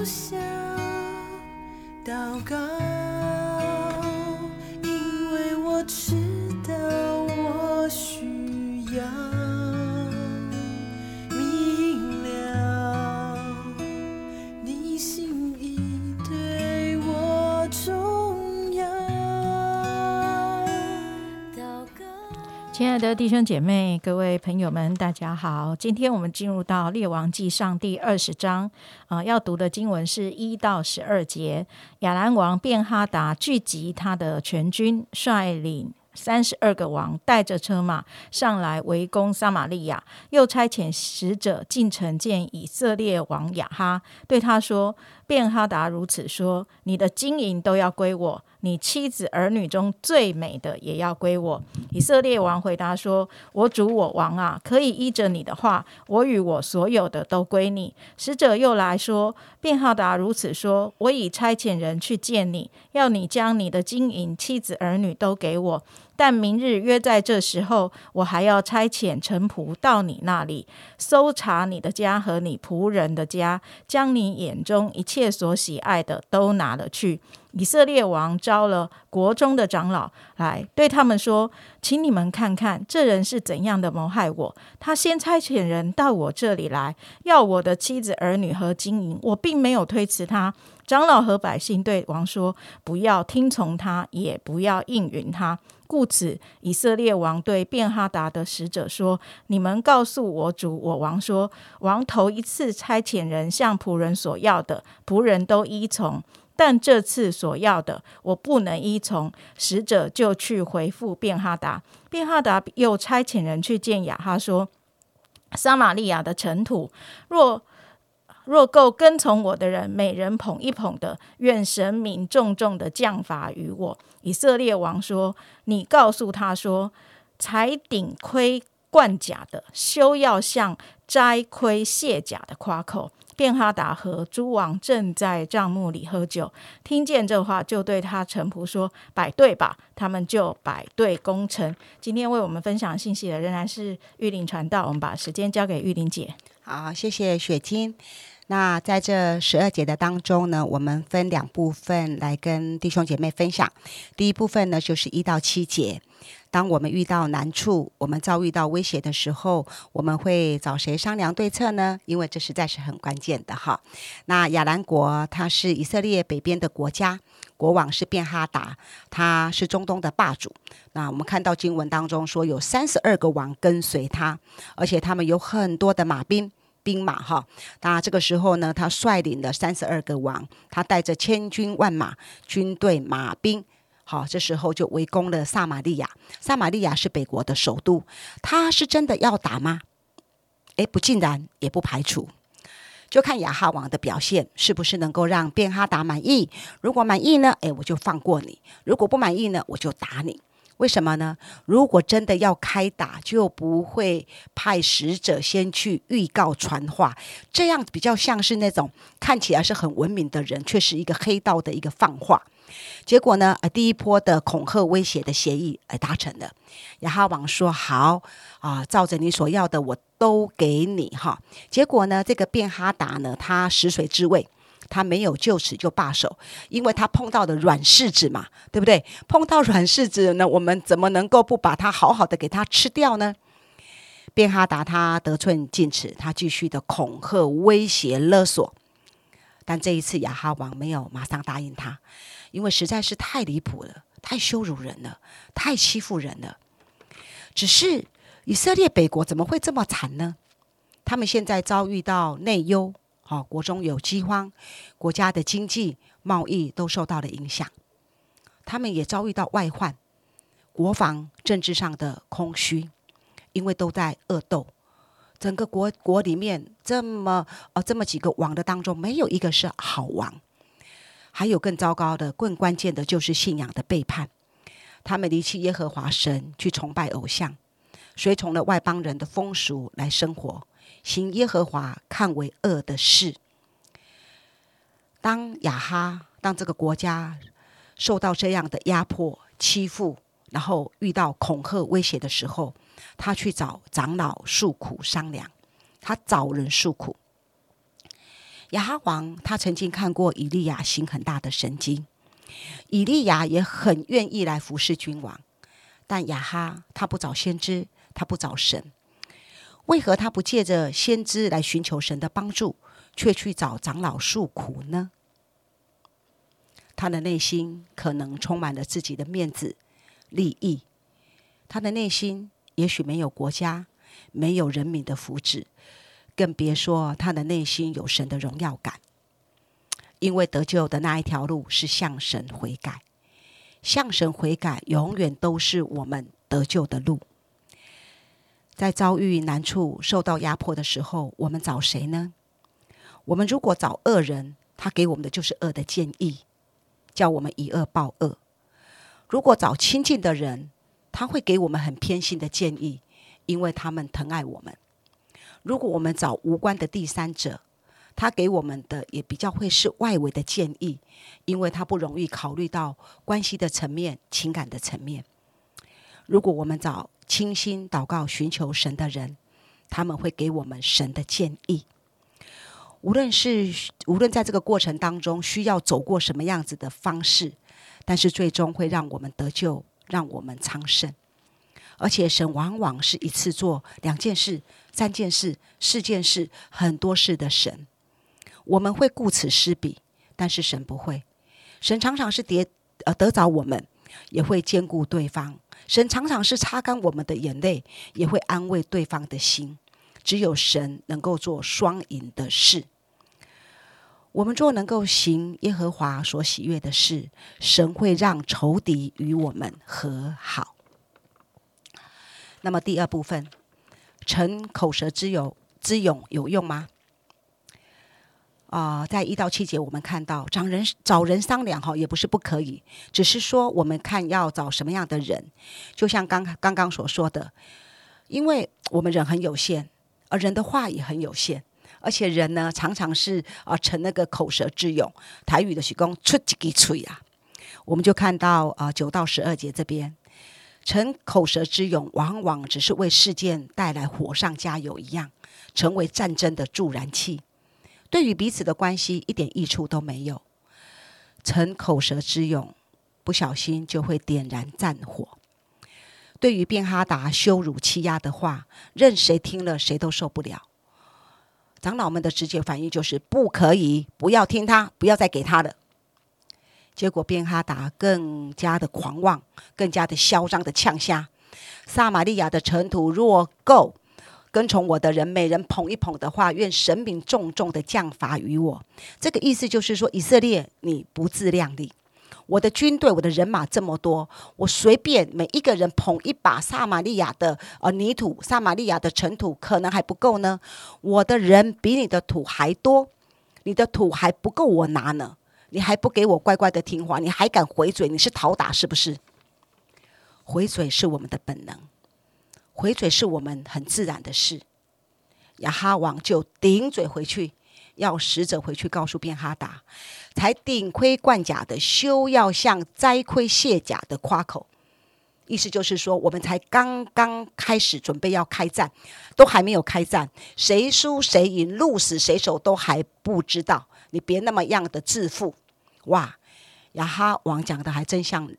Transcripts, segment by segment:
不想祷告。亲爱的弟兄姐妹、各位朋友们，大家好！今天我们进入到《列王纪上》第二十章，啊、要读的经文是一到十二节。亚兰王便哈达聚集他的全军，率领三十二个王，带着车马上来围攻撒玛利亚，又差遣使者进城见以色列王亚哈，对他说：“便哈达如此说：你的金银都要归我，你妻子儿女中最美的也要归我。”以色列王回答说：“我主我王啊，可以依着你的话，我与我所有的都归你。”使者又来说：“便哈达如此说：我已差遣人去见你，要你将你的金银、妻子、儿女都给我。但明日约在这时候，我还要差遣臣仆到你那里，搜查你的家和你仆人的家，将你眼中一切所喜爱的都拿了去。”以色列王招了国中的长老来，对他们说：“请你们看看这人是怎样的谋害我。他先差遣人到我这里来，要我的妻子、儿女和金银，我并没有推辞他。”长老和百姓对王说：“不要听从他，也不要应允他。”故此，以色列王对便哈达的使者说：“你们告诉我主我王说，王头一次差遣人向仆人所要的，仆人都依从。”但这次所要的，我不能依从。使者就去回复便哈达，便哈达又差遣人去见亚哈，说：撒玛利亚的尘土，若若够跟从我的人，每人捧一捧的，愿神明重重的降罚于我。以色列王说：你告诉他说，才顶盔冠甲的，休要向摘盔卸甲的夸口。便哈达和诸王正在帐幕里喝酒，听见这话，就对他臣仆说：“摆队吧。”他们就摆队攻城。今天为我们分享信息的仍然是玉林传道，我们把时间交给玉林姐。好，谢谢雪清。那在这十二节的当中呢，我们分两部分来跟弟兄姐妹分享。第一部分呢，就是一到七节。当我们遇到难处，我们遭遇到威胁的时候，我们会找谁商量对策呢？因为这实在是很关键的哈。那亚兰国它是以色列北边的国家，国王是便哈达，他是中东的霸主。那我们看到经文当中说，有三十二个王跟随他，而且他们有很多的马兵。兵马哈，那这个时候呢，他率领了三十二个王，他带着千军万马、军队马兵，好，这时候就围攻了撒玛利亚。撒玛利亚是北国的首都，他是真的要打吗？诶，不尽然，也不排除，就看亚哈王的表现是不是能够让便哈达满意。如果满意呢，诶，我就放过你；如果不满意呢，我就打你。为什么呢？如果真的要开打，就不会派使者先去预告传话，这样比较像是那种看起来是很文明的人，却是一个黑道的一个放话。结果呢，呃，第一波的恐吓威胁的协议呃达成了。亚哈王说：“好啊，照着你所要的，我都给你哈。”结果呢，这个便哈达呢，他食髓知味。他没有就此就罢手，因为他碰到的软柿子嘛，对不对？碰到软柿子呢，我们怎么能够不把它好好的给它吃掉呢？便哈达他得寸进尺，他继续的恐吓、威胁、勒索，但这一次亚哈王没有马上答应他，因为实在是太离谱了，太羞辱人了，太欺负人了。只是以色列北国怎么会这么惨呢？他们现在遭遇到内忧。好，国中有饥荒，国家的经济、贸易都受到了影响。他们也遭遇到外患，国防、政治上的空虚，因为都在恶斗。整个国国里面这么呃这么几个王的当中，没有一个是好王。还有更糟糕的、更关键的就是信仰的背叛。他们离弃耶和华神，去崇拜偶像，随从了外邦人的风俗来生活。行耶和华看为恶的事。当亚哈当这个国家受到这样的压迫、欺负，然后遇到恐吓威胁的时候，他去找长老诉苦商量，他找人诉苦。亚哈王他曾经看过以利亚行很大的神经，以利亚也很愿意来服侍君王，但亚哈他不找先知，他不找神，为何他不借着先知来寻求神的帮助，却去找长老诉苦呢？他的内心可能充满了自己的面子、利益，他的内心也许没有国家、没有人民的福祉，更别说他的内心有神的荣耀感。因为得救的那一条路是向神悔改，向神悔改永远都是我们得救的路。在遭遇难处、受到压迫的时候，我们找谁呢？我们如果找恶人，他给我们的就是恶的建议。叫我们以恶报恶。如果找亲近的人，他会给我们很偏心的建议，因为他们疼爱我们。如果我们找无关的第三者，他给我们的也比较会是外围的建议，因为他不容易考虑到关系的层面、情感的层面。如果我们找倾心祷告、寻求神的人，他们会给我们神的建议。无论是无论在这个过程当中需要走过什么样子的方式，但是最终会让我们得救，让我们昌盛。而且神往往是一次做两件事、三件事、四件事、很多事的神。我们会顾此失彼，但是神不会。神常常是得呃得着我们，也会兼顾对方。神常常是擦干我们的眼泪，也会安慰对方的心。只有神能够做双赢的事。我们若能够行耶和华所喜悦的事，神会让仇敌与我们和好。那么第二部分，逞口舌之勇之勇有用吗？啊，在一到七节，我们看到找人找人商量哈，也不是不可以，只是说我们看要找什么样的人。就像刚刚刚所说的，因为我们人很有限。而人的话也很有限，而且人呢常常是啊成那个口舌之勇，台语的是讲出几句嘴啊。我们就看到啊九到十二节这边，成口舌之勇，往往只是为事件带来火上加油一样，成为战争的助燃器，对于彼此的关系一点益处都没有。成口舌之勇，不小心就会点燃战火。对于便哈达羞辱欺压的话，任谁听了谁都受不了。长老们的直接反应就是不可以，不要听他，不要再给他了。结果便哈达更加的狂妄，更加的嚣张的呛下：撒玛利亚的尘土若够跟从我的人，每人捧一捧的话，愿神明重重的降罚于我。这个意思就是说，以色列你不自量力。我的军队，我的人马这么多，我随便每一个人捧一把撒玛利亚的呃泥土，撒玛利亚的尘土，可能还不够呢。我的人比你的土还多，你的土还不够我拿呢。你还不给我乖乖的听话，你还敢回嘴？你是讨打是不是？回嘴是我们的本能，回嘴是我们很自然的事。亚哈王就顶嘴回去。要使者回去告诉便哈达，才顶盔贯甲的休要向摘盔卸甲的夸口，意思就是说，我们才刚刚开始准备要开战，都还没有开战，谁输谁赢，鹿死谁手都还不知道。你别那么样的自负，哇！亚哈王讲的还真像，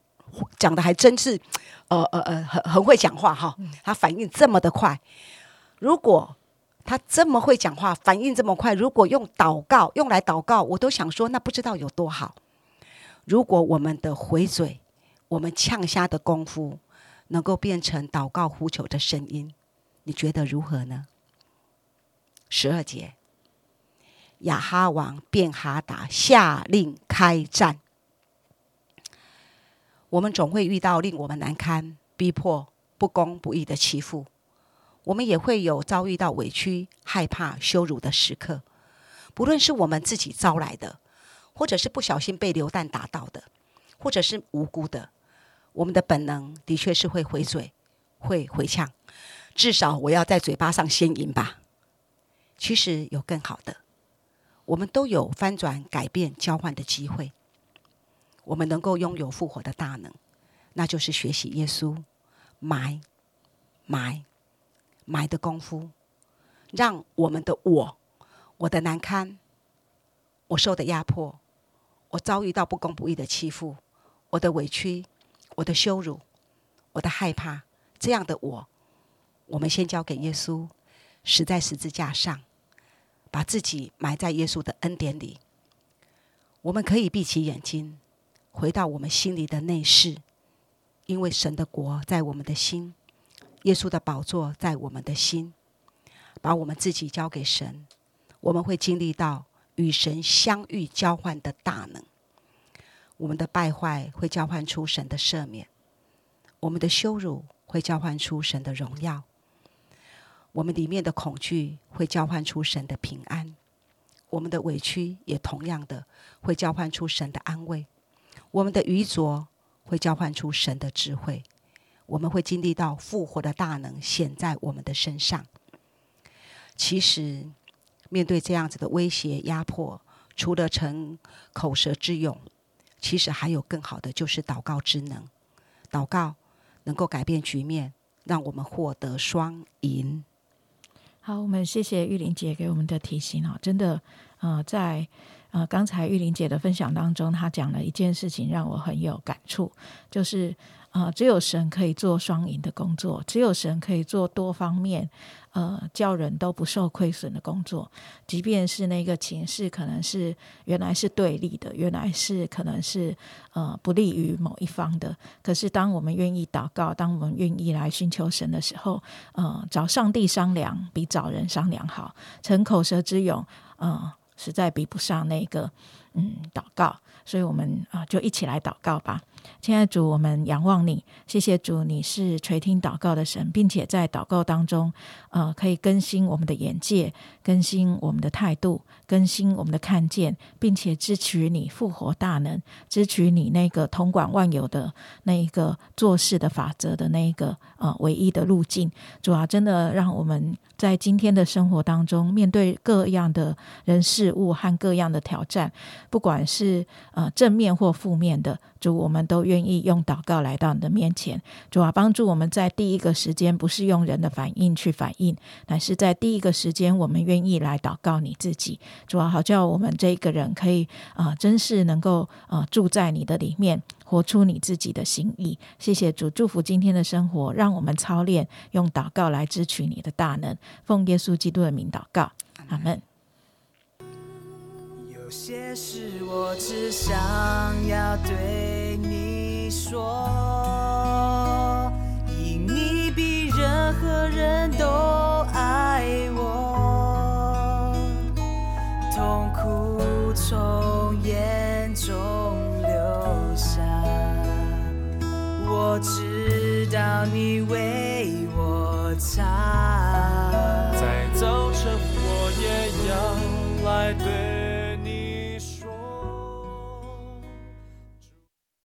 讲的还真是，呃呃呃，很很会讲话哈，他反应这么的快，如果。他这么会讲话，反应这么快。如果用祷告用来祷告，我都想说，那不知道有多好。如果我们的回嘴，我们呛虾的功夫，能够变成祷告呼求的声音，你觉得如何呢？十二节，亚哈王便哈达下令开战。我们总会遇到令我们难堪、逼迫、不公不义的欺负。我们也会有遭遇到委屈、害怕、羞辱的时刻，不论是我们自己招来的，或者是不小心被流弹打到的，或者是无辜的，我们的本能的确是会回嘴、会回呛。至少我要在嘴巴上先赢吧。其实有更好的，我们都有翻转、改变、交换的机会。我们能够拥有复活的大能，那就是学习耶稣，埋，埋。埋的功夫，让我们的我、我的难堪、我受的压迫，我遭遇到不公不义的欺负，我的委屈，我的羞辱，我的害怕，这样的我，我们先交给耶稣，死在十字架上，把自己埋在耶稣的恩典里。我们可以闭起眼睛，回到我们心里的内室，因为神的国在我们的心，耶稣的宝座在我们的心。把我们自己交给神，我们会经历到与神相遇、交换的大能。我们的败坏会交换出神的赦免，我们的羞辱会交换出神的荣耀，我们里面的恐惧会交换出神的平安，我们的委屈也同样的会交换出神的安慰，我们的愚拙会交换出神的智慧。我们会经历到复活的大能显在我们的身上。其实，面对这样子的威胁压迫，除了成口舌之勇，其实还有更好的，就是祷告之能。祷告能够改变局面，让我们获得双赢。好，我们谢谢玉玲姐给我们的提醒哦，真的，呃，在呃刚才玉玲姐的分享当中，她讲了一件事情，让我很有感触，就是。啊，只有神可以做双赢的工作，只有神可以做多方面，呃，叫人都不受亏损的工作。即便是那个情势可能是原来是对立的，原来是可能是呃不利于某一方的，可是当我们愿意祷告，当我们愿意来寻求神的时候，呃，找上帝商量比找人商量好，逞口舌之勇，呃，实在比不上那个嗯祷告。所以我们啊，就一起来祷告吧。亲爱的主，我们仰望你，谢谢主，你是垂听祷告的神，并且在祷告当中，呃，可以更新我们的眼界，更新我们的态度，更新我们的看见，并且支取你复活大能，支取你那个统管万有的那一个做事的法则的那一个呃唯一的路径。主啊，真的让我们在今天的生活当中，面对各样的人事物和各样的挑战，不管是呃正面或负面的。主，我们都愿意用祷告来到你的面前，主啊，帮助我们在第一个时间不是用人的反应去反应，乃是在第一个时间，我们愿意来祷告你自己。主啊，好叫我们这一个人可以啊，真是能够啊住在你的里面，活出你自己的心意。谢谢主，祝福今天的生活，让我们操练用祷告来支取你的大能。奉耶稣基督的名祷告，阿门。有些事我只想要对你说，因你比任何人都爱我，痛苦从眼中流下，我知道你为我擦。